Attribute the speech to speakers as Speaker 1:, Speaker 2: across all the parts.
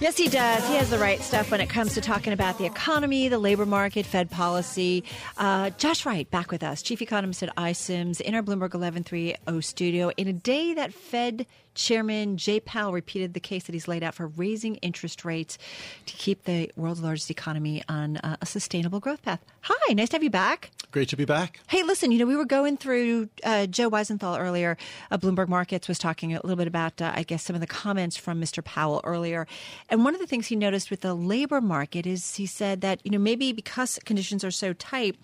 Speaker 1: Yes, he does. He has the right stuff when it comes to talking about the economy, the labor market, Fed policy. Uh, Josh Wright back with us, chief economist at iCIMS in our Bloomberg 1130 studio in a day that Fed Chairman Jay Powell repeated the case that he's laid out for raising interest rates to keep the world's largest economy on uh, a sustainable growth path. Hi, nice to have you back.
Speaker 2: Great to be back.
Speaker 1: Hey, listen, you know, we were going through uh, Joe Weisenthal earlier. Uh, Bloomberg Markets was talking a little bit about, uh, I guess, some of the comments from Mr. Powell earlier. And one of the things he noticed with the labor market is he said that, you know, maybe because conditions are so tight,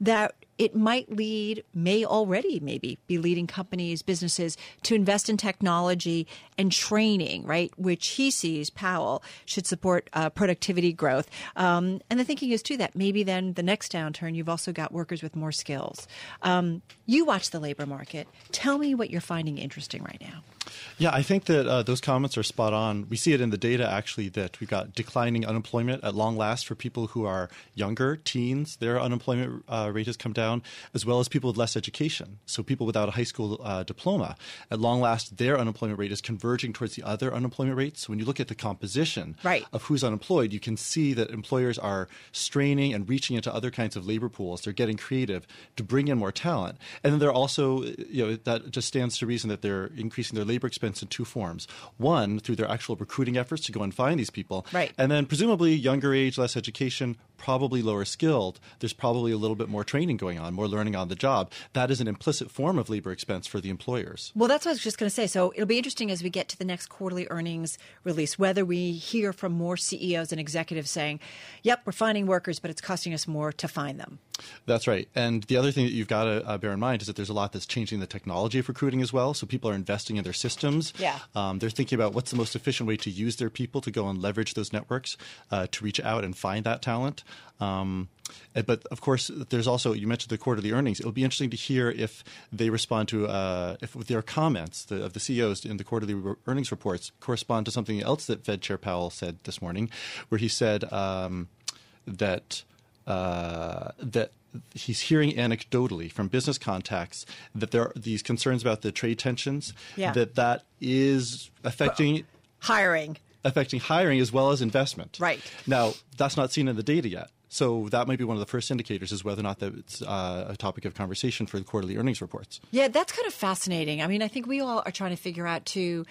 Speaker 1: that it might lead, may already maybe be leading companies, businesses to invest in technology and training, right? Which he sees, Powell, should support uh, productivity growth. Um, and the thinking is too that maybe then the next downturn, you've also got workers with more skills. Um, you watch the labor market. Tell me what you're finding interesting right now.
Speaker 2: Yeah, I think that uh, those comments are spot on. We see it in the data actually that we've got declining unemployment at long last for people who are younger, teens. Their unemployment uh, rate has come down, as well as people with less education. So people without a high school uh, diploma, at long last, their unemployment rate is converging towards the other unemployment rates. So when you look at the composition
Speaker 1: right.
Speaker 2: of who's unemployed, you can see that employers are straining and reaching into other kinds of labor pools. They're getting creative to bring in more talent, and then they're also, you know, that just stands to reason that they're increasing their labor expense in two forms. One, through their actual recruiting efforts to go and find these people.
Speaker 1: Right.
Speaker 2: And then presumably younger age, less education, probably lower skilled. There's probably a little bit more training going on, more learning on the job. That is an implicit form of labor expense for the employers.
Speaker 1: Well, that's what I was just going to say. So it'll be interesting as we get to the next quarterly earnings release, whether we hear from more CEOs and executives saying, yep, we're finding workers, but it's costing us more to find them.
Speaker 2: That's right. And the other thing that you've got to uh, bear in mind is that there's a lot that's changing the technology of recruiting as well. So people are investing in their systems.
Speaker 1: Yeah.
Speaker 2: Um, they're thinking about what's the most efficient way to use their people to go and leverage those networks uh, to reach out and find that talent. Um, eh, but of course, there's also you mentioned the quarterly earnings. It'll be interesting to hear if they respond to uh, if their comments the, of the CEOs in the quarterly re- earnings reports correspond to something else that Fed Chair Powell said this morning, where he said um, that uh, that he's hearing anecdotally from business contacts that there are these concerns about the trade tensions.
Speaker 1: Yeah.
Speaker 2: That that is affecting
Speaker 1: hiring,
Speaker 2: affecting hiring as well as investment.
Speaker 1: Right.
Speaker 2: Now that's not seen in the data yet. So that might be one of the first indicators is whether or not that it's uh, a topic of conversation for the quarterly earnings reports.
Speaker 1: Yeah, that's kind of fascinating. I mean, I think we all are trying to figure out too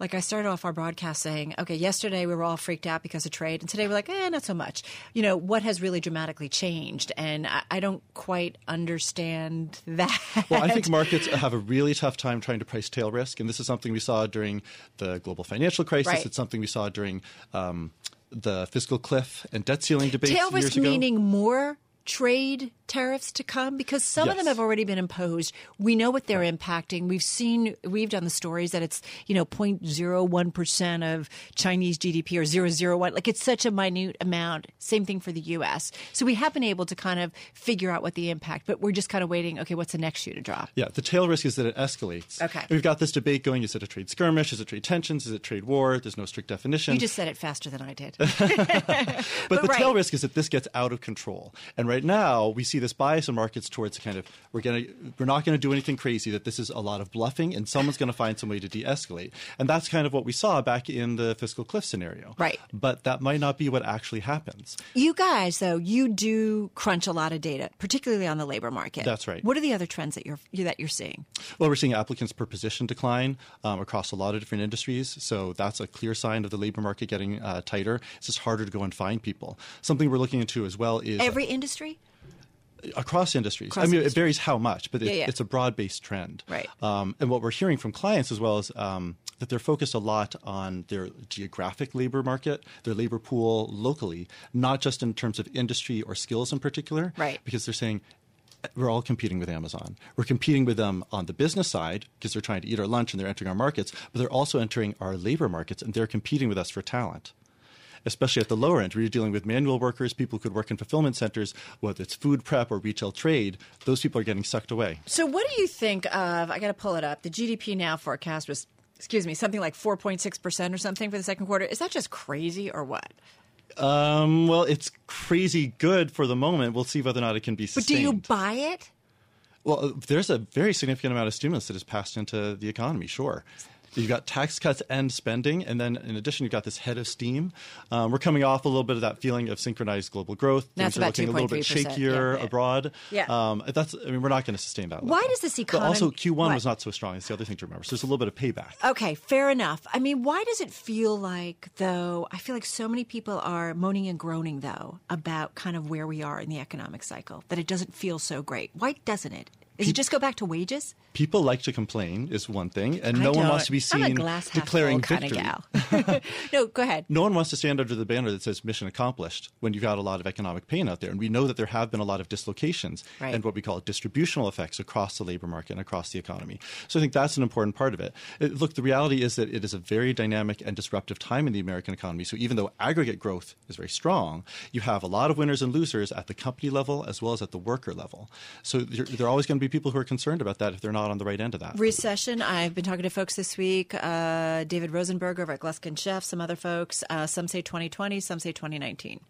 Speaker 1: like I started off our broadcast saying, okay, yesterday we were all freaked out because of trade, and today we're like, eh, not so much. You know, what has really dramatically changed? And I, I don't quite understand that.
Speaker 2: Well, I think markets have a really tough time trying to price tail risk, and this is something we saw during the global financial crisis.
Speaker 1: Right.
Speaker 2: It's something we saw during um, the fiscal cliff and debt ceiling debates
Speaker 1: Tail risk meaning more trade tariffs to come because some of them have already been imposed. We know what they're impacting. We've seen, we've done the stories that it's, you know, 0.01% of Chinese GDP or 001. Like it's such a minute amount. Same thing for the U.S. So we have been able to kind of figure out what the impact, but we're just kind of waiting. Okay, what's the next shoe to drop?
Speaker 2: Yeah, the tail risk is that it escalates.
Speaker 1: Okay.
Speaker 2: We've got this debate going: is it a trade skirmish? Is it trade tensions? Is it trade war? There's no strict definition.
Speaker 1: You just said it faster than I did.
Speaker 2: but,
Speaker 1: but
Speaker 2: the
Speaker 1: right.
Speaker 2: tail risk is that this gets out of control. And right now, we see this bias in markets towards kind of we're going to we're not going to do anything crazy. That this is a lot of bluffing, and someone's going to find some way to de-escalate. And that's kind of what we saw back in the fiscal cliff scenario.
Speaker 1: Right.
Speaker 2: But that might not be what actually happens.
Speaker 1: You guys, though, you do crunch a lot of data, particularly on the labor market.
Speaker 2: That's right.
Speaker 1: What are the other trends that you're that you're seeing?
Speaker 2: Well, we're seeing applicants per position decline um, across a lot of different industries. So that's a clear sign of the labor market getting uh, tighter. It's just harder to go and find people. Something we're looking into as well is
Speaker 1: Every industry?
Speaker 2: Across industries.
Speaker 1: Across
Speaker 2: I mean,
Speaker 1: industries.
Speaker 2: it varies how much, but it,
Speaker 1: Yeah, yeah.
Speaker 2: it's a broad-based trend.
Speaker 1: Right.
Speaker 2: Um, and what we're hearing from clients as well is um, that they're focused a lot on their geographic labor market, their labor pool locally, not just in terms of industry or skills in particular.
Speaker 1: Right.
Speaker 2: Because they're saying we're all competing with Amazon. We're competing with them on the business side because they're trying to eat our lunch and they're entering our markets, but they're also entering our labor markets and they're competing with us for talent especially at the lower end, where you're dealing with manual workers, people who could work in fulfillment centers, whether it's food prep or retail trade, those people are getting sucked away.
Speaker 1: So, what do you think of? I got to pull it up. The GDP now forecast was, excuse me, something like 4.6% or something for the second quarter. Is that just crazy or what?
Speaker 2: Um, well, it's crazy good for the moment. We'll see whether or not it can be sustained.
Speaker 1: But do you buy it?
Speaker 2: Well, there's a very significant amount of stimulus that is passed into the economy, sure. You've got tax cuts and spending, and then in addition, you've got this head of steam. Um, we're coming off a little bit of that feeling of synchronized global growth.
Speaker 1: That's
Speaker 2: Things are looking a little bit shakier
Speaker 1: yeah,
Speaker 2: abroad.
Speaker 1: Yeah.
Speaker 2: Um, that's. I mean, we're not going to sustain that.
Speaker 1: Why does this economy?
Speaker 2: But also, Q1
Speaker 1: what?
Speaker 2: was not so strong. That's the other thing to remember. So there's a little bit of payback.
Speaker 1: Okay, fair enough. I mean, why does it feel like, though, I feel like so many people are moaning and groaning, though, about kind of where we are in the economic cycle, that it doesn't feel so great. Why doesn't it? Is it just go back to wages?
Speaker 2: People like to complain is one thing, and
Speaker 1: I
Speaker 2: no one
Speaker 1: don't.
Speaker 2: wants to be seen declaring victory.
Speaker 1: no, go ahead.
Speaker 2: No one wants to stand under the banner that says mission accomplished when you've got a lot of economic pain out there. And we know that there have been a lot of dislocations
Speaker 1: Right.
Speaker 2: and what we call distributional effects across the labor market and across the economy. So I think that's an important part of it. It- Look, the reality is that it is a very dynamic and disruptive time in the American economy. So even though aggregate growth is very strong, you have a lot of winners and losers at the company level as well as at the worker level. So there, there are always going to be people who are concerned about that if they're not on the right end of that.
Speaker 1: Recession. I've been talking to folks this week. Uh, David Rosenberg over at Gluskin Sheff, some other folks. Uh, some say 2020, some say 2019.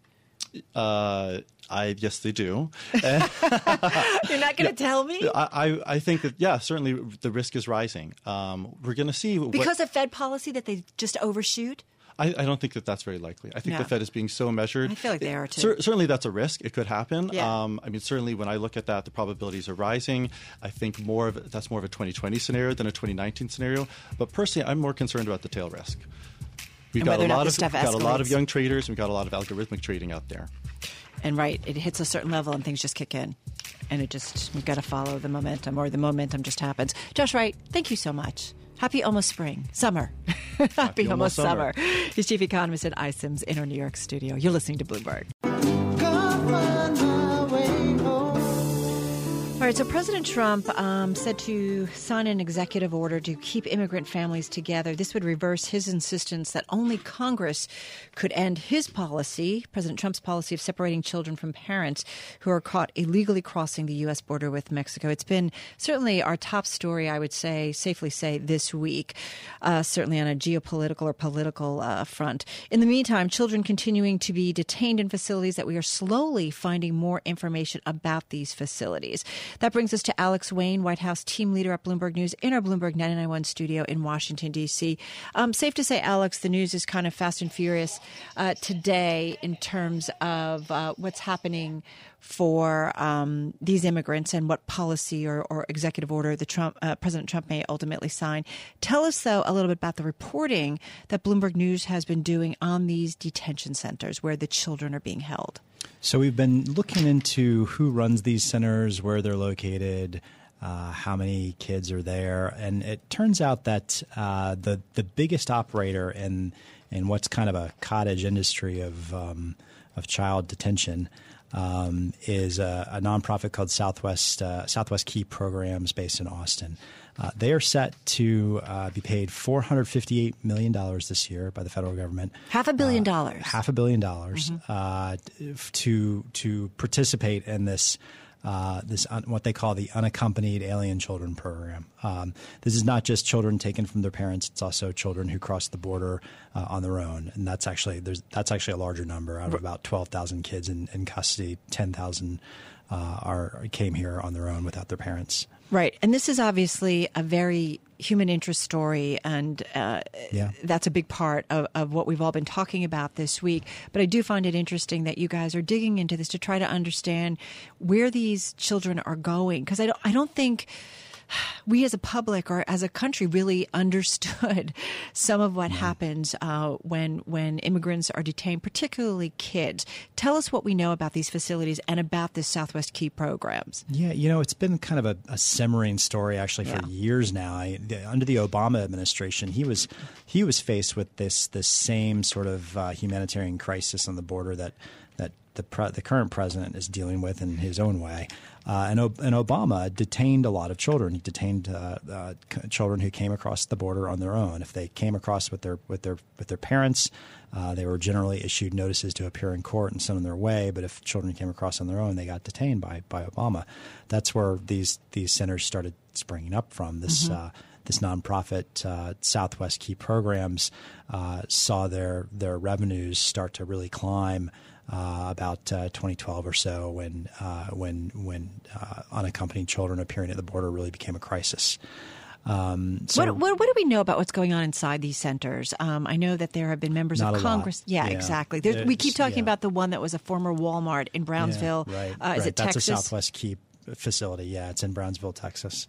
Speaker 2: Uh, I yes, they do.
Speaker 1: You're not going to tell me?
Speaker 2: I, I I think that yeah, certainly the risk is rising. Um, we're going to see what,
Speaker 1: Because of Fed policy that they just overshoot?
Speaker 2: I, I don't think that that's very likely. I think
Speaker 1: No.
Speaker 2: the Fed is being so measured.
Speaker 1: I feel like they are, too.
Speaker 2: Cer- certainly, that's a risk. It could happen.
Speaker 1: Yeah.
Speaker 2: Um, I mean, certainly when I look at that, the probabilities are rising. I think more of that's more of a 2020 scenario than a 2019 scenario. But personally, I'm more concerned about the tail risk. We've got a lot of we've got a lot of young traders. We've got a lot of algorithmic trading out there.
Speaker 1: And right, it hits a certain level and things just kick in. And it just, you've got to follow the momentum or the momentum just happens. Josh Wright, thank you so much. Happy almost spring, summer. Happy, almost
Speaker 2: almost
Speaker 1: summer.
Speaker 2: summer.
Speaker 1: He's chief economist at iCIMS in our New York studio. You're listening to Bloomberg. Right, so President Trump um, said to sign an executive order to keep immigrant families together. This would reverse his insistence that only Congress could end his policy, President Trump's policy of separating children from parents who are caught illegally crossing the U.S. border with Mexico. It's been certainly our top story, I would say, safely say, this week, uh, certainly on a geopolitical or political uh, front. In the meantime, children continuing to be detained in facilities that we are slowly finding more information about these facilities. That brings us to Alex Wayne, White House team leader at Bloomberg News, in our Bloomberg 991 studio in Washington, D.C. Um, safe to say, Alex, the news is kind of fast and furious uh, today in terms of uh, what's happening for um, these immigrants and what policy or, or executive order the Trump uh, President Trump may ultimately sign. Tell us though a little bit about the reporting that Bloomberg News has been doing on these detention centers where the children are being held.
Speaker 3: So we've been looking into who runs these centers, where they're located, uh, how many kids are there, and it turns out that uh, the the biggest operator in in what's kind of a cottage industry of um, of child detention um, is a, a nonprofit called Southwest uh, Southwest Key Programs, based in Austin. Uh, they are set to uh, be paid four hundred fifty eight million dollars this year by the federal government
Speaker 1: Half a billion dollars.
Speaker 3: half a billion dollars
Speaker 1: Mm-hmm.
Speaker 3: uh, to to participate in this uh, this un, what they call the unaccompanied alien children program. Um, this is not just children taken from their parents; it's also children who cross the border uh, on their own, and that's actually there's that's actually a larger number. Out of about twelve thousand kids in, in custody, ten thousand uh, are came here on their own without their parents.
Speaker 1: Right. And this is obviously a very human interest story, and uh,
Speaker 3: Yeah.
Speaker 1: that's a big part of, of what we've all been talking about this week. But I do find it interesting that you guys are digging into this to try to understand where these children are going. Because I don't, I don't think we as a public or as a country really understood some of what happens uh, when when immigrants are detained, particularly kids. Tell us what we know about these facilities and about the Southwest Key programs.
Speaker 3: Yeah, you know, it's been kind of a, a simmering story actually for
Speaker 1: Yeah.
Speaker 3: years now. I, the, under the Obama administration, he was he was faced with this this same sort of uh, humanitarian crisis on the border that that the pre- the current president is dealing with in his own way. Uh, and, and Obama detained a lot of children. He detained uh, uh, children who came across the border on their own. If they came across with their with their with their parents, uh, they were generally issued notices to appear in court and sent on their way. But if children came across on their own, they got detained by by Obama. That's where these these centers started springing up from. This. Mm-hmm uh, this nonprofit uh, Southwest Key Programs uh, saw their their revenues start to really climb uh, about uh, 2012 or so when uh, when when uh, unaccompanied children appearing at the border really became a crisis.
Speaker 1: Um, so what, what, what, do we know about what's going on inside these centers? Um, I know that there have been members of Congress. Yeah, yeah, exactly. we keep talking yeah. about the one that was a former Walmart in Brownsville.
Speaker 3: Yeah, right, uh, is it That's
Speaker 1: Texas?
Speaker 3: a Southwest Key facility. Yeah, it's in Brownsville, Texas.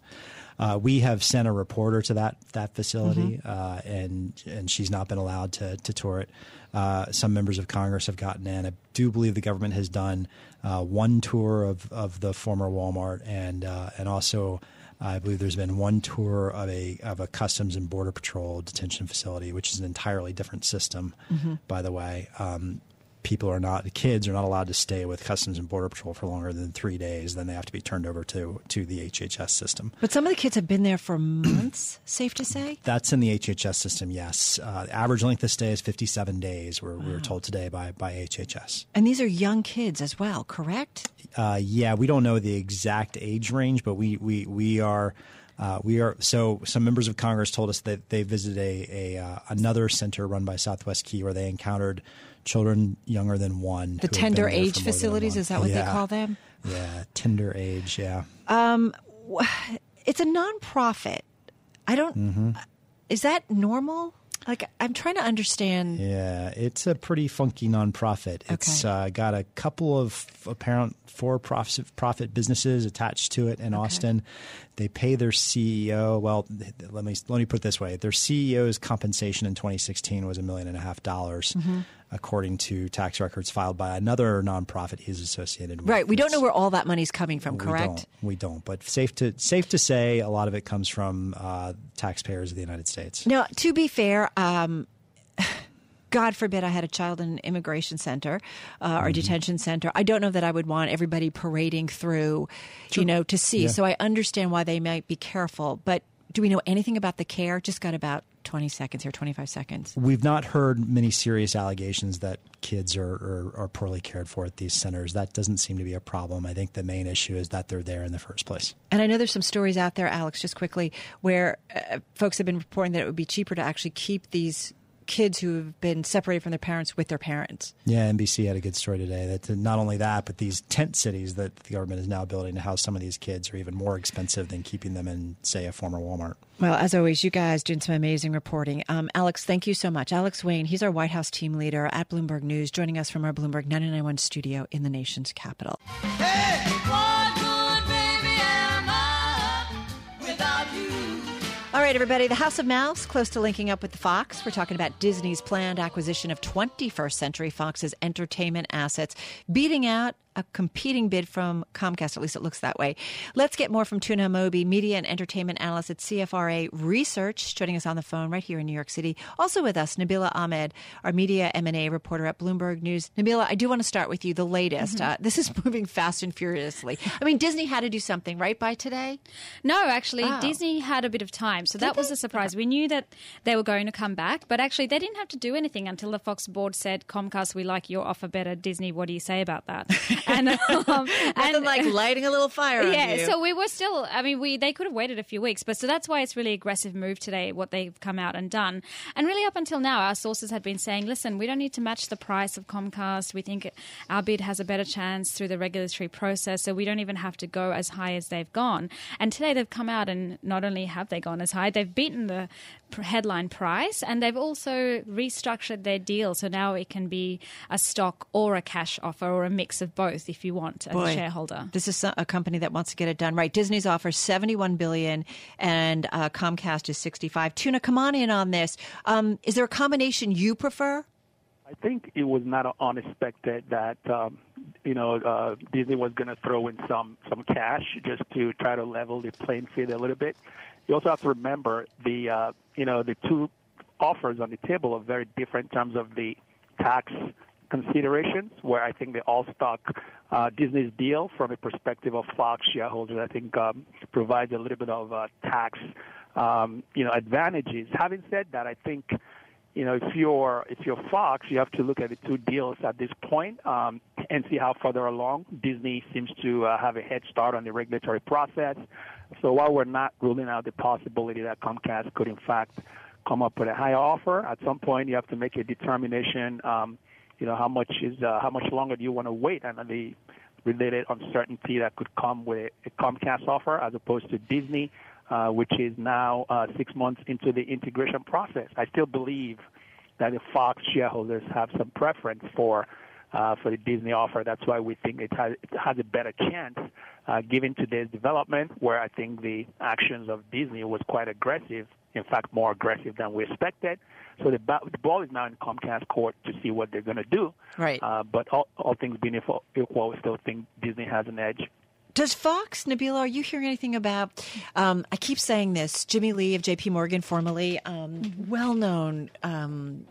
Speaker 3: Uh, we have sent a reporter to that that facility, mm-hmm. uh, and and she's not been allowed to to tour it. Uh, some members of Congress have gotten in. I do believe the government has done uh, one tour of, of the former Walmart, and uh, and also I believe there's been one tour of a of a Customs and Border Patrol detention facility, which is an entirely different system, mm-hmm. by the way. Um, people are not the kids are not allowed to stay with Customs and Border Patrol for longer than three days. Then they have to be turned over to to the HHS system.
Speaker 1: But some of the kids have been there for months. safe to say.
Speaker 3: That's in the HHS system. Yes, uh, the average length of stay is 57 days. We're, wow. we were told today by by HHS.
Speaker 1: And these are young kids as well, correct?
Speaker 3: Uh, yeah, we don't know the exact age range, but we we we are. Uh, we are so. Some members of Congress told us that they visited a, a uh, another center run by Southwest Key where they encountered children younger than one.
Speaker 1: The tender age facilities, is that what yeah. they call them?
Speaker 3: Yeah, tender age, yeah. Um,
Speaker 1: it's a nonprofit. I don't, mm-hmm. is that normal? Like, I'm trying to understand.
Speaker 3: Yeah, it's a pretty funky nonprofit. Okay. It's uh, got a couple of apparent for profit, profit businesses attached to it in okay. Austin. They pay their CEO. Well, let me let me put it this way: their CEO's compensation in 2016 was a million and a half dollars. Mm-hmm according to tax records filed by another nonprofit he's associated with.
Speaker 1: Right. We don't know where all that money's coming from, correct?
Speaker 3: We don't. We don't. But safe to safe to say, a lot of it comes from uh, taxpayers of the United States.
Speaker 1: Now, to be fair. Um, God forbid I had a child in an immigration center uh, or mm-hmm. detention center. I don't know that I would want everybody parading through, sure. you know, to see. Yeah. So I understand why they might be careful. But do we know anything about the care? Just got about 20 seconds here, 25 seconds.
Speaker 3: We've not heard many serious allegations that kids are, are, are, poorly cared for at these centers. That doesn't seem to be a problem. I think the main issue is that they're there in the first place.
Speaker 1: And I know there's some stories out there, Alex, just quickly, where uh, folks have been reporting that it would be cheaper to actually keep these kids who have been separated from their parents with their parents.
Speaker 3: Yeah, NBC had a good story today that not only that, but these tent cities that the government is now building to house some of these kids are even more expensive than keeping them in, say, a former Walmart.
Speaker 1: Well, as always, you guys doing some amazing reporting. Um, Alex, thank you so much. Alex Wayne, he's our White House team leader at Bloomberg News, joining us from our Bloomberg 991 studio in the nation's capital. Hey, right, everybody. The House of Mouse, close to linking up with the Fox. We're talking about Disney's planned acquisition of 21st Century Fox's entertainment assets, beating out a competing bid from Comcast. At least it looks that way. Let's get more from Tuna Amobi, media and entertainment analyst at CFRA Research, joining us on the phone right here in New York City. Also with us, Nabila Ahmed, our media M&A reporter at Bloomberg News. Nabila, I do want to start with you. The latest. Mm-hmm. Uh, this is moving fast and furiously. I mean, Disney had to do something, right, by today?
Speaker 4: No, actually, oh. Disney had a bit of time. So Did that they? was a surprise. Okay. We knew that they were going to come back, but actually, they didn't have to do anything until the Fox board said, Comcast, we like your offer better. Disney, what do you say about that?
Speaker 1: and um, and like lighting a little fire.
Speaker 4: Yeah, so we were still. I mean, we they could have waited a few weeks, but so that's why it's really aggressive move today. What they've come out and done, and really up until now, our sources had been saying, listen, we don't need to match the price of Comcast. We think our bid has a better chance through the regulatory process, so we don't even have to go as high as they've gone. And today they've come out and not only have they gone as high, they've beaten the headline price, and they've also restructured their deal so now it can be a stock or a cash offer or a mix of both if you want as Boy, a shareholder.
Speaker 1: This is a company that wants to get it done right. Disney's offers seventy one billion, and uh, Comcast is sixty five. Tuna, come on in on this. Um, is there a combination you prefer?
Speaker 5: I think it was not unexpected that um, you know uh, Disney was going to throw in some some cash just to try to level the playing field a little bit. You also have to remember the uh, you know the two offers on the table are very different in terms of the tax considerations where I think the all stock uh, Disney's deal from a perspective of Fox shareholders, I think um, provides a little bit of uh, tax, um, you know, advantages. Having said that, I think you know, if you're if you're Fox, you have to look at the two deals at this point um, and see how further along. Disney seems to uh, have a head start on the regulatory process. So while we're not ruling out the possibility that Comcast could in fact come up with a higher offer, at some point you have to make a determination. Um, you know, how much is uh, how much longer do you want to wait, and the related uncertainty that could come with a Comcast offer as opposed to Disney uh, which is now uh, six months into the integration process. I still believe that the Fox shareholders have some preference for uh, for the Disney offer. That's why we think it has, it has a better chance, uh, given today's development, where I think the actions of Disney was quite aggressive. In fact, more aggressive than we expected. So the, the ball is now in Comcast court to see what they're going to do.
Speaker 1: Right.
Speaker 5: Uh, but all, all things being equal, we still think Disney has an edge.
Speaker 1: Does Fox, Nabila, are you hearing anything about? Um, I keep saying this. Jimmy Lee of J.P. Morgan, formerly um, mm-hmm. well-known um,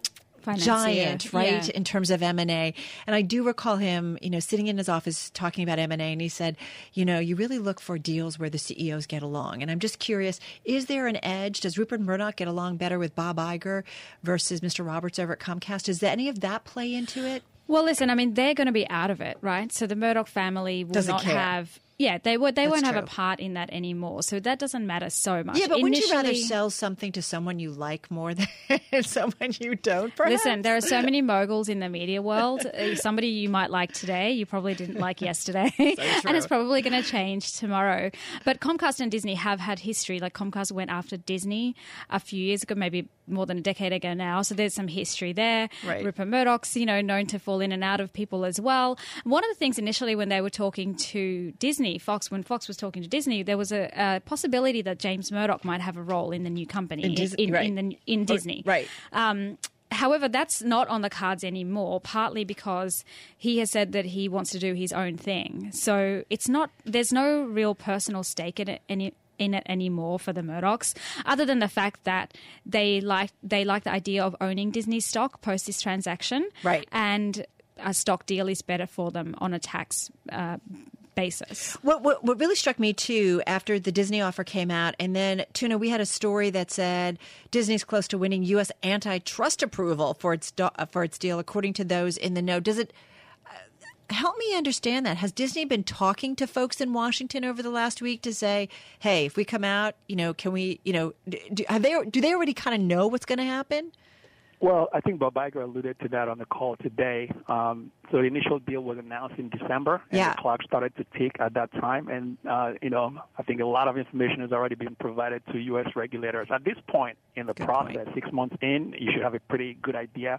Speaker 1: giant, right, yeah. in terms of M and A. And I do recall him, you know, sitting in his office talking about M and A, and he said, you know, you really look for deals where the CEOs get along. And I'm just curious: is there an edge? Does Rupert Murdoch get along better with Bob Iger versus Mr. Roberts over at Comcast? Does any of that play into it?
Speaker 4: Well, listen, I mean, they're going to be out of it, right? So the Murdoch family will
Speaker 1: Doesn't
Speaker 4: not
Speaker 1: care.
Speaker 4: have yeah, they would. They
Speaker 1: That's
Speaker 4: won't
Speaker 1: true.
Speaker 4: have a part in that anymore. So that doesn't matter so much.
Speaker 1: Yeah, but wouldn't you rather sell something to someone you like more than someone you don't? Perhaps?
Speaker 4: Listen, there are so many moguls in the media world. Uh, Somebody you might like today, you probably didn't like yesterday, and it's probably going to change tomorrow. But Comcast and Disney have had history. Like Comcast went after Disney a few years ago, maybe more than a decade ago now. So there's some history there.
Speaker 1: Right.
Speaker 4: Rupert Murdoch's, you know, known to fall in and out of people as well. One of the things initially when they were talking to Disney, Fox, when Fox was talking to Disney, there was a, a possibility that James Murdoch might have a role in the new company
Speaker 1: In Dis-
Speaker 4: in,
Speaker 1: right.
Speaker 4: in, the, in Disney.
Speaker 1: right.
Speaker 4: Um, however, that's not on the cards anymore, partly because he has said that he wants to do his own thing. So it's not, there's no real personal stake in it any. In it anymore for the Murdochs, other than the fact that they like they like the idea of owning Disney stock post this transaction,
Speaker 1: Right.
Speaker 4: And a stock deal is better for them on a tax uh, basis.
Speaker 1: What, what what really struck me too after the Disney offer came out, and then Tuna, we had a story that said Disney's close to winning U.S. antitrust approval for its do- uh, for its deal, according to those in the know. Does it? uh, Help me understand that. Has Disney been talking to folks in Washington over the last week to say, "Hey, if we come out, you know, can we, you know, do, have they do they already kind of know what's going to happen?"
Speaker 5: Well, I think Bob Iger alluded to that on the call today. Um, so the initial deal was announced in December, and
Speaker 1: Yeah.
Speaker 5: the clock started to tick at that time. And uh, you know, I think a lot of information has already been provided to U.S. regulators. At this point in the
Speaker 1: Good
Speaker 5: process,
Speaker 1: point.
Speaker 5: six months in, you should have a pretty good idea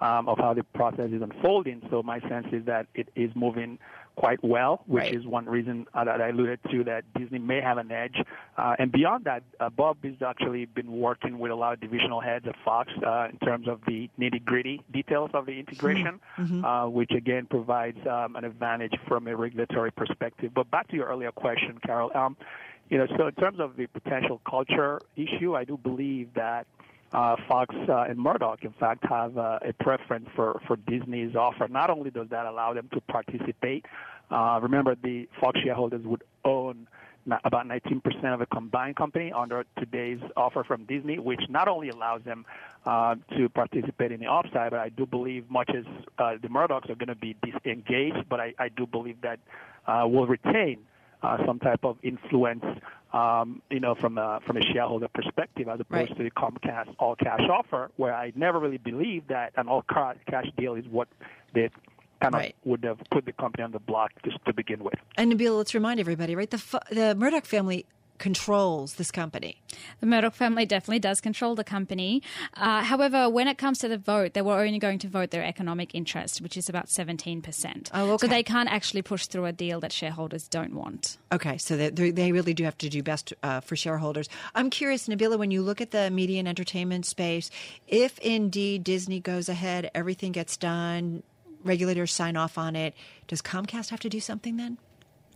Speaker 5: um, of how the process is unfolding. So my sense is that it is moving quite well, which
Speaker 1: Right.
Speaker 5: is one reason uh, that I alluded to that Disney may have an edge. Uh, and beyond that, uh, Bob has actually been working with a lot of divisional heads at Fox uh, in terms of the nitty gritty details of the integration, uh, which again provides um, an advantage from a regulatory perspective. But back to your earlier question, Carol. Um, you know, so in terms of the potential culture issue, I do believe that uh, Fox uh, and Murdoch, in fact, have uh, a preference for, for Disney's offer. Not only does that allow them to participate, uh, remember the Fox shareholders would own about 19% of the combined company under today's offer from Disney, which not only allows them uh, to participate in the upside, but I do believe much as uh, the Murdochs are going to be disengaged, but I, I do believe that uh, will retain uh, some type of influence, um, you know, from a from a shareholder perspective, as opposed
Speaker 1: Right.
Speaker 5: to the Comcast all cash offer, where I never really believed that an all ca- cash deal is what they kind of would have put the company on the block just to begin with.
Speaker 1: And Nabil, let's remind everybody, right? The the Murdoch family controls this company.
Speaker 4: The Murdoch family definitely does control the company. Uh, however, when it comes to the vote, they were only going to vote their economic interest, which is about 17%.
Speaker 1: Oh, okay.
Speaker 4: So they can't actually push through a deal that shareholders don't want.
Speaker 1: Okay, so they, they really do have to do best uh, for shareholders. I'm curious, Nabila, when you look at the media and entertainment space, if indeed Disney goes ahead, everything gets done, regulators sign off on it, does Comcast have to do something then?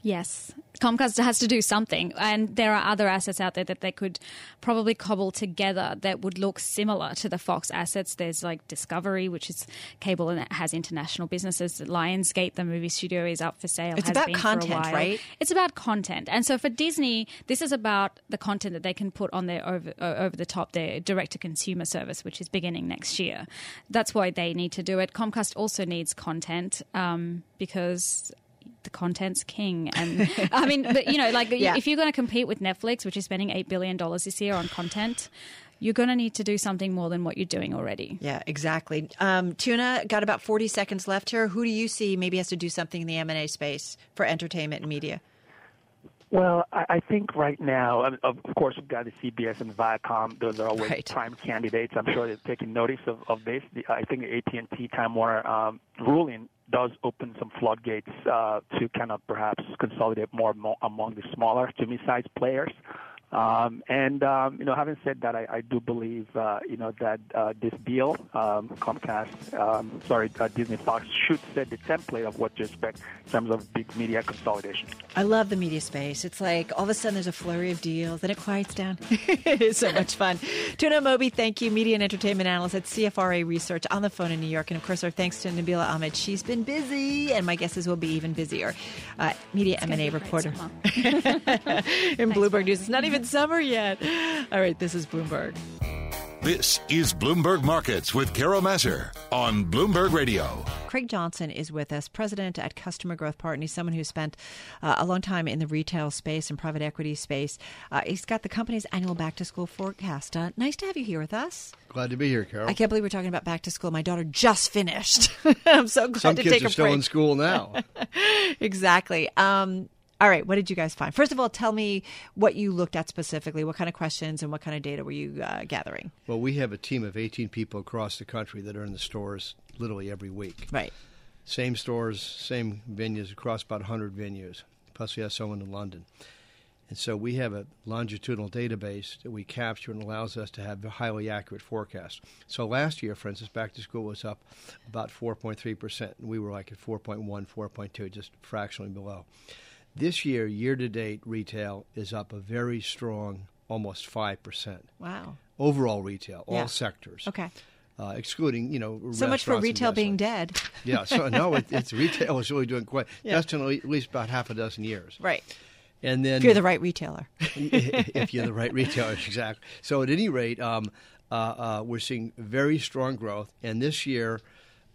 Speaker 4: Yes. Comcast has to do something, and there are other assets out there that they could probably cobble together that would look similar to the Fox assets. There's like Discovery, which is cable and it has international businesses. Lionsgate, the movie studio, is up for sale.
Speaker 1: It's
Speaker 4: has
Speaker 1: about
Speaker 4: been for a
Speaker 1: content, right?
Speaker 4: It's about content, and so for Disney, this is about the content that they can put on their over over the top their direct to consumer service, which is beginning next year. That's why they need to do it. Comcast also needs content um, because the content's king. And I mean, but you know, like
Speaker 1: Yeah.
Speaker 4: if you're going to compete with Netflix, which is spending eight billion dollars this year on content, you're going to need to do something more than what you're doing already.
Speaker 1: Yeah, exactly. Um, Tuna, got about 40 seconds left here. Who do you see maybe has to do something in the M&A space for entertainment and media?
Speaker 5: Well, I, I think right now, of of course, we've got the CBS and Viacom. Those are always
Speaker 1: Right.
Speaker 5: prime candidates. I'm sure they're taking notice of, of this. The, I think the AT&T Time Warner um, ruling does open some floodgates uh, to kind of perhaps consolidate more among the smaller to mid-sized players. Um, and um, you know, having said that, I, I do believe uh, you know that uh, this deal, um, Comcast, um, sorry, uh, Disney Fox, should set the template of what to expect in terms of big media consolidation.
Speaker 1: I love the media space. It's like all of a sudden there's a flurry of deals, then it quiets down. it is so much fun. Tuna Amobi, thank you, media and entertainment analyst at CFRA Research on the phone in New York. And of course, our thanks to Nabila Ahmed. She's been busy, and my guesses will be even busier. Uh, media M&A
Speaker 4: be a great
Speaker 1: reporter
Speaker 4: summer.
Speaker 1: in Bloomberg News. It's not even summer yet. All right, this is Bloomberg.
Speaker 6: This is Bloomberg Markets with Carol Massar on Bloomberg Radio.
Speaker 1: Craig Johnson is with us, president at Customer Growth Partners. He's someone who spent uh, a long time in the retail space and private equity space. Uh, he's got the company's annual back to school forecast. Uh, nice to have you here with us.
Speaker 7: Glad to be here, Carol.
Speaker 1: I can't believe we're talking about back to school. My daughter just finished. I'm so glad
Speaker 7: Some
Speaker 1: to
Speaker 7: kids
Speaker 1: take
Speaker 7: are
Speaker 1: a
Speaker 7: still
Speaker 1: break.
Speaker 7: in school now.
Speaker 1: exactly. Um, all right, what did you guys find? First of all, tell me what you looked at specifically. What kind of questions and what kind of data were you uh, gathering?
Speaker 7: well, we have a team of 18 people across the country that are in the stores literally every week.
Speaker 1: Right.
Speaker 7: Same stores, same venues across about 100 venues. Plus, we have someone in London. And so we have a longitudinal database that we capture and allows us to have a highly accurate forecast. So last year, for instance, back to school was up about 4.3%. And we were like at 4.1, 4.2, just fractionally below. This year, year to date, retail is up a very strong almost 5%.
Speaker 1: Wow.
Speaker 7: Overall retail, all sectors.
Speaker 1: Okay.
Speaker 7: Uh, excluding, you know,
Speaker 1: So much for retail being dead.
Speaker 7: Yeah, so no, it, it's retail is really doing quite.
Speaker 1: Yeah.
Speaker 7: That's been at least about half a dozen years.
Speaker 1: Right.
Speaker 7: And then
Speaker 1: If you're the right retailer.
Speaker 7: if you're the right retailer, exactly. So at any rate, um, uh, uh, we're seeing very strong growth, and this year,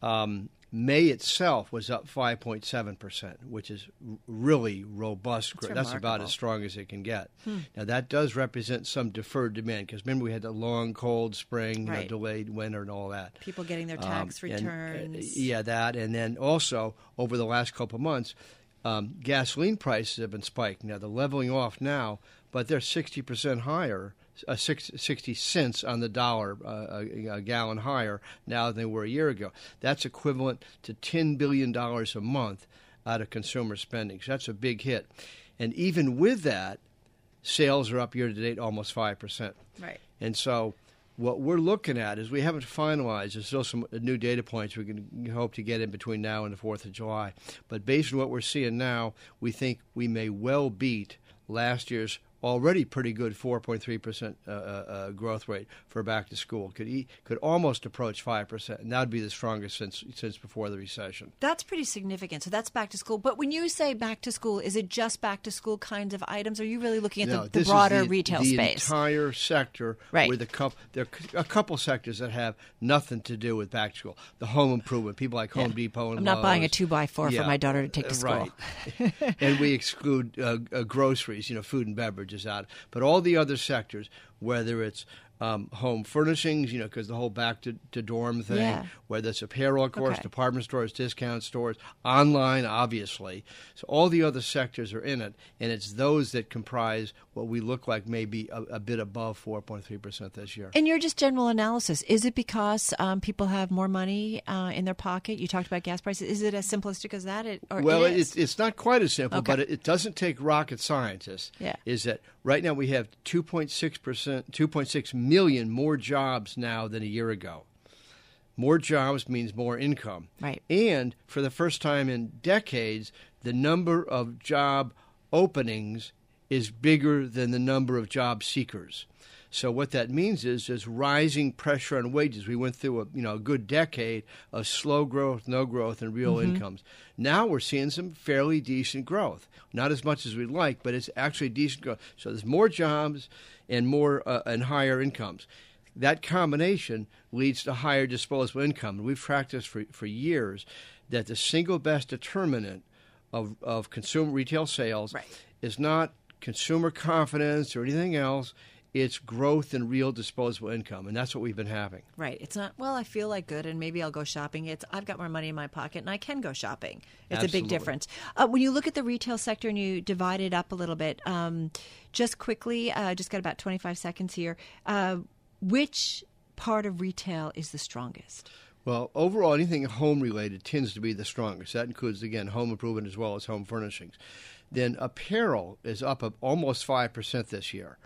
Speaker 7: um, May itself was up 5.7 percent, which is really robust growth. That's about as strong as it can get. Now that does represent some deferred demand because remember we had the long cold spring, you know, delayed winter, and all that.
Speaker 1: People getting their
Speaker 7: Um,
Speaker 1: tax
Speaker 7: and, uh,
Speaker 1: returns.
Speaker 7: yeah, that, and then also over the last couple of months, um, gasoline prices have been spiking. Now they're leveling off now, but they're sixty percent higher, uh, six, sixty cents on the dollar uh, a, a gallon higher now than they were a year ago. That's equivalent to ten billion dollars a month out of consumer spending. So that's a big hit, and even with that, sales are up year to date almost five percent.
Speaker 1: Right.
Speaker 7: And so, what we're looking at is we haven't finalized. There's still some new data points we can hope to get in between now and the 4th of July. But based on what we're seeing now, we think we may well beat last year's already pretty good 4.3% uh, uh, uh, growth rate for back to school. Could e- could almost approach 5%, and that would be the strongest since since before the recession.
Speaker 1: That's pretty significant. So that's back to school. But when you say back to school, is it just back to school kinds of items? Are you really looking at
Speaker 7: No,
Speaker 1: the, the broader
Speaker 7: the-
Speaker 1: retail
Speaker 7: the
Speaker 1: space?
Speaker 7: entire sector.
Speaker 1: Right.
Speaker 7: With a couple, there are a couple sectors that have nothing to do with back to school. The home improvement, people like Home Depot and
Speaker 1: I'm not buying a two by four
Speaker 7: Yeah,
Speaker 1: for my daughter to take to school.
Speaker 7: Right. and we exclude uh, uh, groceries, you know, food and beverages out. But all the other sectors, whether it's um, home furnishings, you know, because the whole back to, to dorm thing,
Speaker 1: Yeah.
Speaker 7: whether it's apparel, of course,
Speaker 1: Okay.
Speaker 7: department stores, discount stores, online, obviously. So all the other sectors are in it, and it's those that comprise what we look like maybe a, a bit above 4.3% this year.
Speaker 1: And your just general analysis is it because um, people have more money uh, in their pocket? You talked about gas prices. Is it as simplistic as that? It, or
Speaker 7: well,
Speaker 1: it
Speaker 7: it's, it's not quite as simple,
Speaker 1: Okay.
Speaker 7: but it, it doesn't take rocket scientists.
Speaker 1: Yeah.
Speaker 7: Is that right now we have 2.6 percent, 2.6 million more jobs now than a year ago. More jobs means more income.
Speaker 1: Right.
Speaker 7: And for the first time in decades, the number of job openings is bigger than the number of job seekers. So what that means is there's rising pressure on wages. We went through a you know a good decade of slow growth, no growth, and real
Speaker 1: Mm-hmm.
Speaker 7: incomes. Now we're seeing some fairly decent growth. Not as much as we'd like, but it's actually decent growth. So there's more jobs and more uh, and higher incomes. That combination leads to higher disposable income. And we've practiced for, for years that the single best determinant of, of consumer retail sales
Speaker 1: Right.
Speaker 7: is not consumer confidence or anything else. It's growth in real disposable income, and that's what we've been having.
Speaker 1: Right. It's not, well, I feel like good and maybe I'll go shopping. It's, I've got more money in my pocket and I can go shopping. It's a big difference. Uh, when you look at the retail sector and you divide it up a little bit, um, just quickly, uh, just got about 25 seconds here. Uh, which part of retail is the strongest?
Speaker 7: Well, overall, anything home related tends to be the strongest. That includes, again, home improvement as well as home furnishings. Then apparel is up of almost 5% this year.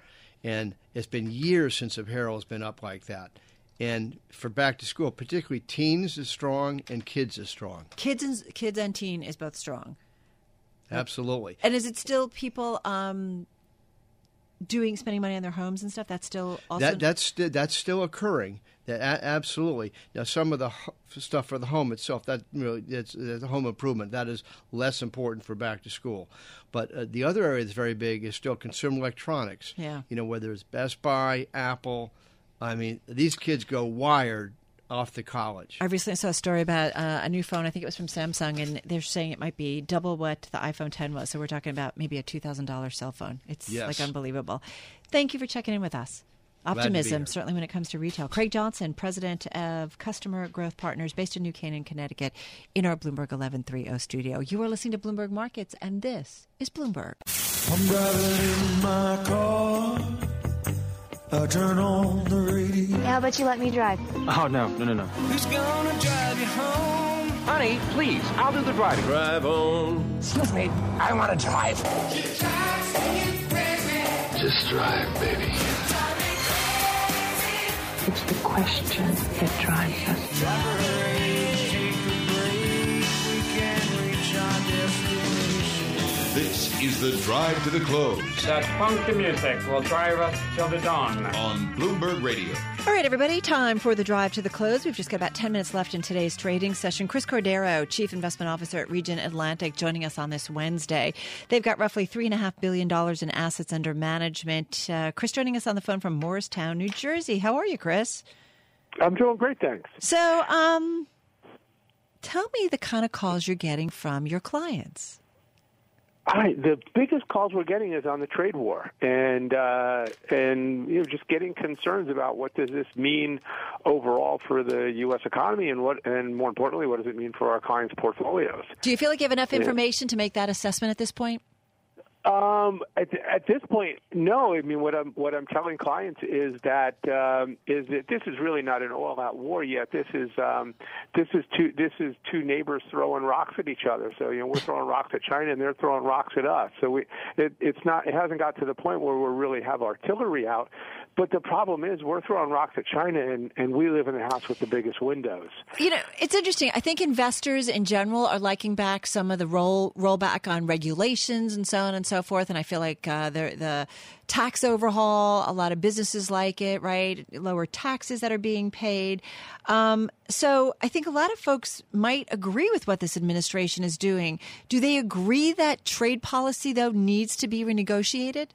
Speaker 7: And it's been years since apparel has been up like that. And for back to school, particularly teens is strong and kids is strong.
Speaker 1: Kids and, kids and teen is both strong.
Speaker 7: Absolutely.
Speaker 1: And is it still people um, doing, spending money on their homes and stuff? That's still also.
Speaker 7: That that's that's still occurring. That a- absolutely. Now, some of the ho- stuff for the home itself, that really it's, it's home improvement. That is less important for back to school. But uh, the other area that's very big is still consumer electronics.
Speaker 1: Yeah.
Speaker 7: You know, whether it's Best Buy, Apple. I mean, these kids go wired off the college.
Speaker 1: I recently saw a story about uh, a new phone. I think it was from Samsung, and they're saying it might be double what the iPhone 10 was. So we're talking about maybe a two thousand dollars cell phone. It's
Speaker 7: Yes.
Speaker 1: like unbelievable. Thank you for checking in with us.
Speaker 7: To be
Speaker 1: Optimism, certainly when it comes to retail. Craig Johnson, president of Customer Growth Partners, based in New Canaan, Connecticut, in our Bloomberg 1130 studio. You are listening to Bloomberg Markets, and this is Bloomberg.
Speaker 8: I'm driving in my car. I turn on the radio.
Speaker 9: Yeah, how about you let me drive?
Speaker 10: Oh, no, no, no, no.
Speaker 8: Who's gonna drive you home?
Speaker 10: Honey, please, I'll do the driving.
Speaker 8: Drive on.
Speaker 10: Excuse me, I want to drive.
Speaker 6: Just drive, baby.
Speaker 11: It's the question that drives us.
Speaker 6: This is the drive to the close
Speaker 10: That funky music will drive us till the dawn.
Speaker 6: on Bloomberg Radio.
Speaker 1: All right, everybody, time for the drive to the close. We've just got about 10 minutes left in today's trading session. Chris Cordaro, Chief Investment Officer at RegentAtlantic, joining us on this Wednesday. They've got roughly $3.5 billion in assets under management. Uh, Chris joining us on the phone from Morristown, New Jersey. How are you, Chris?
Speaker 12: I'm doing great, thanks.
Speaker 1: So, um, tell me the kind of calls you're getting from your clients.
Speaker 12: I, the biggest calls we're getting is on the trade war, and uh, and you know just getting concerns about what does this mean overall for the U.S. economy, and what and more importantly, what does it mean for our clients' portfolios?
Speaker 1: Do you feel like you have enough information to make that assessment at this point?
Speaker 12: Um, at, at this point, no. I mean, what I'm what I'm telling clients is that um, is that this is really not an all-out war yet. This is um, this is two this is two neighbors throwing rocks at each other. So you know, we're throwing rocks at China, and they're throwing rocks at us. So we it, it's not it hasn't got to the point where we really have artillery out. But the problem is, we're throwing rocks at China, and, and we live in the house with the biggest windows.
Speaker 1: You know, it's interesting. I think investors in general are liking back some of the roll rollback on regulations and so on and so forth. And I feel like uh, the the tax overhaul, a lot of businesses like it, right? Lower taxes that are being paid. Um, so I think a lot of folks might agree with what this administration is doing. Do they agree that trade policy though needs to be renegotiated?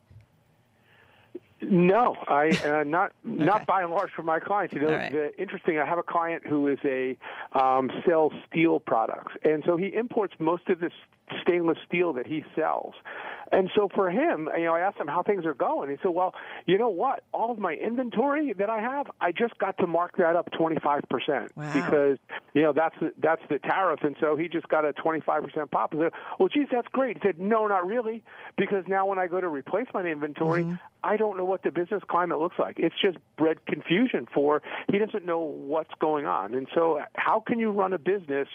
Speaker 12: No, I uh, not
Speaker 1: Okay.
Speaker 12: not by and large for my clients. You know,
Speaker 1: right.
Speaker 12: the, interesting. I have a client who is a um, sells steel products, and so he imports most of this stainless steel that he sells. And so for him, you know, I asked him how things are going. He said, "Well, you know what? All of my inventory that I have, I just got to mark that up 25 percent
Speaker 1: Wow.
Speaker 12: because you know that's the, that's the tariff." And so he just got a 25 percent pop. I said, "Well, geez, that's great." He said, "No, not really, because now when I go to replace my inventory, mm-hmm. I don't know what the business climate looks like. It's just bred confusion for he doesn't know what's going on. And so, how can you run a business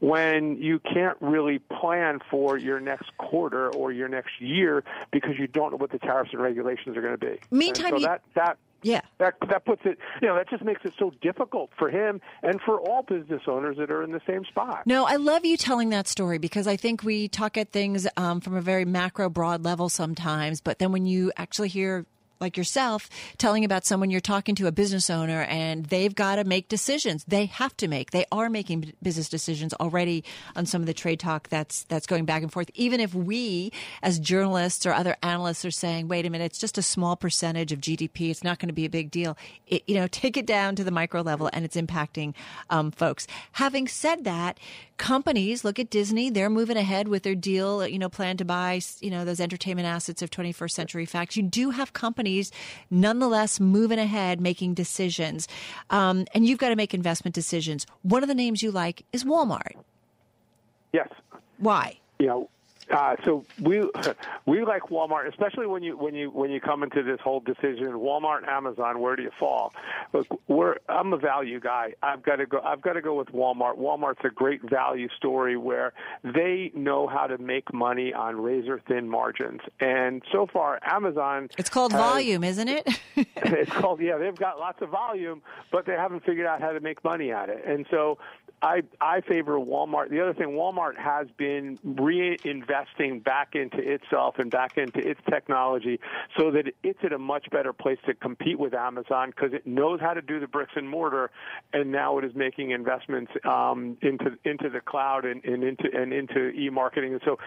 Speaker 12: when you can't really plan for your next quarter or your next year because you don't know what the tariffs and regulations are going to be?
Speaker 1: Meantime,
Speaker 12: and so that that
Speaker 1: Yeah.
Speaker 12: That that puts it, you know, that just makes it so difficult for him and for all business owners that are in the same spot.
Speaker 1: No, I love you telling that story because I think we talk at things um, from a very macro, broad level sometimes, but then when you actually hear like yourself telling about someone you're talking to a business owner and they've got to make decisions. They have to make they are making business decisions already on some of the trade talk that's that's going back and forth. Even if we as journalists or other analysts are saying wait a minute it's just a small percentage of gdp it's not going to be a big deal it, you know take it down to the micro level and it's impacting um, folks. Having said that companies look at disney they're moving ahead with their deal you know plan to buy you know those entertainment assets of 21st Century Fox you do have companies nonetheless moving ahead, making decisions. Um, and you've got to make investment decisions. One of the names you like is Walmart.
Speaker 12: Yes.
Speaker 1: Why?
Speaker 12: You know, uh, so we we like Walmart, especially when you when you when you come into this whole decision. Walmart, Amazon, where do you fall? Look, we're I'm a value guy. I've got to go. I've got to go with Walmart. Walmart's a great value story where they know how to make money on razor thin margins. And so far, Amazon.
Speaker 1: It's called
Speaker 12: has,
Speaker 1: volume, isn't it?
Speaker 12: it's called yeah. They've got lots of volume, but they haven't figured out how to make money at it. And so I I favor Walmart. The other thing, Walmart has been reinvesting back into itself and back into its technology, so that it's at a much better place to compete with Amazon because it knows how to do the bricks and mortar, and now it is making investments um, into into the cloud and, and into and into e-marketing. And so,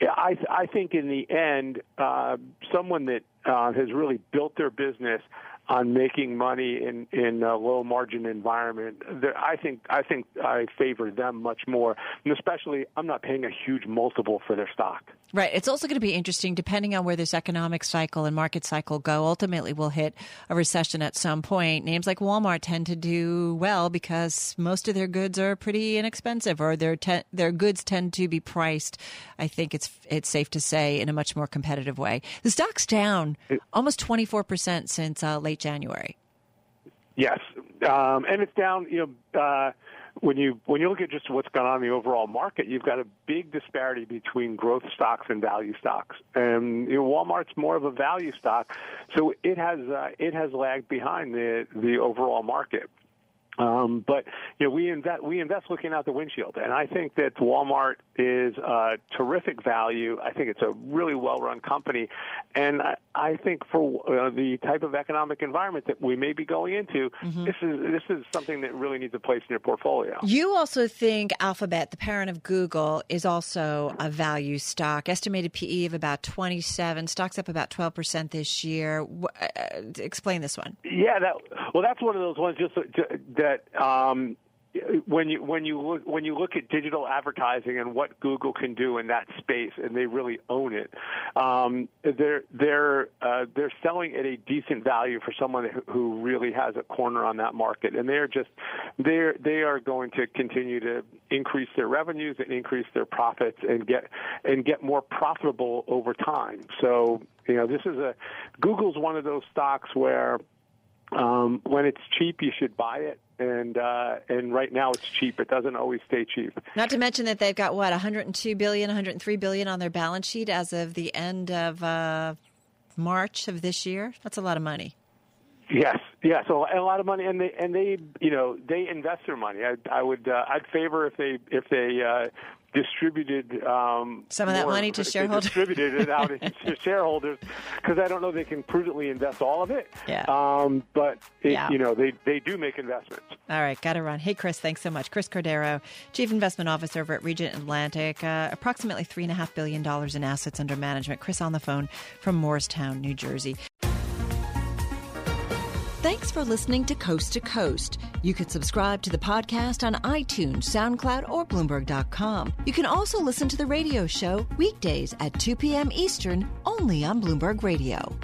Speaker 12: I I think in the end, uh, someone that uh, has really built their business on making money in in a low margin environment. I think I think I favor them much more, and especially I'm not paying a huge multiple for their stock.
Speaker 1: Right. It's also going to be interesting, depending on where this economic cycle and market cycle go. Ultimately, we'll hit a recession at some point. Names like Walmart tend to do well because most of their goods are pretty inexpensive, or their te- their goods tend to be priced. I think it's it's safe to say in a much more competitive way. The stock's down almost 24 percent since uh, late January.
Speaker 12: Yes, um, and it's down. You know. Uh, when you when you look at just what's gone on in the overall market, you've got a big disparity between growth stocks and value stocks. And you know, Walmart's more of a value stock, so it has uh, it has lagged behind the the overall market. Um, but you know, we invest we invest looking out the windshield, and I think that Walmart is a terrific value. I think it's a really well-run company, and I, I think for uh, the type of economic environment that we may be going into, mm-hmm. this is this is something that really needs a place in your portfolio.
Speaker 1: You also think Alphabet, the parent of Google, is also a value stock. Estimated PE of about twenty-seven. Stocks up about twelve percent this year. Uh, explain this one.
Speaker 12: Yeah, that well, that's one of those ones just. Uh, that um, when you when you look when you look at digital advertising and what Google can do in that space, and they really own it, um, they're they're uh, they're selling at a decent value for someone who really has a corner on that market, and they're just they're they are going to continue to increase their revenues and increase their profits and get and get more profitable over time. So you know this is a Google's one of those stocks where um, when it's cheap, you should buy it and uh, and right now it's cheap. It doesn't always stay cheap.
Speaker 1: Not to mention that they've got what 102 billion, 103 billion on their balance sheet as of the end of uh, March of this year. That's a lot of money.
Speaker 12: Yes, yeah. So a lot of money, and they and they you know they invest their money. I, I would uh, I'd favor if they if they uh, distributed um,
Speaker 1: some of that
Speaker 12: more,
Speaker 1: money to shareholders.
Speaker 12: Distributed it out to shareholders because I don't know they can prudently invest all of it.
Speaker 1: Yeah.
Speaker 12: Um, but it,
Speaker 1: Yeah.
Speaker 12: you know they they do make investments.
Speaker 1: All right, got to run. Hey, Chris, thanks so much. Chris Cordaro, Chief Investment Officer over at RegentAtlantic, uh, approximately $3.5 billion in assets under management. Chris on the phone from Morristown, New Jersey. Thanks for listening to Coast to Coast. You can subscribe to the podcast on iTunes, SoundCloud, or Bloomberg.com. You can also listen to the radio show weekdays at 2 p.m. Eastern only on Bloomberg Radio.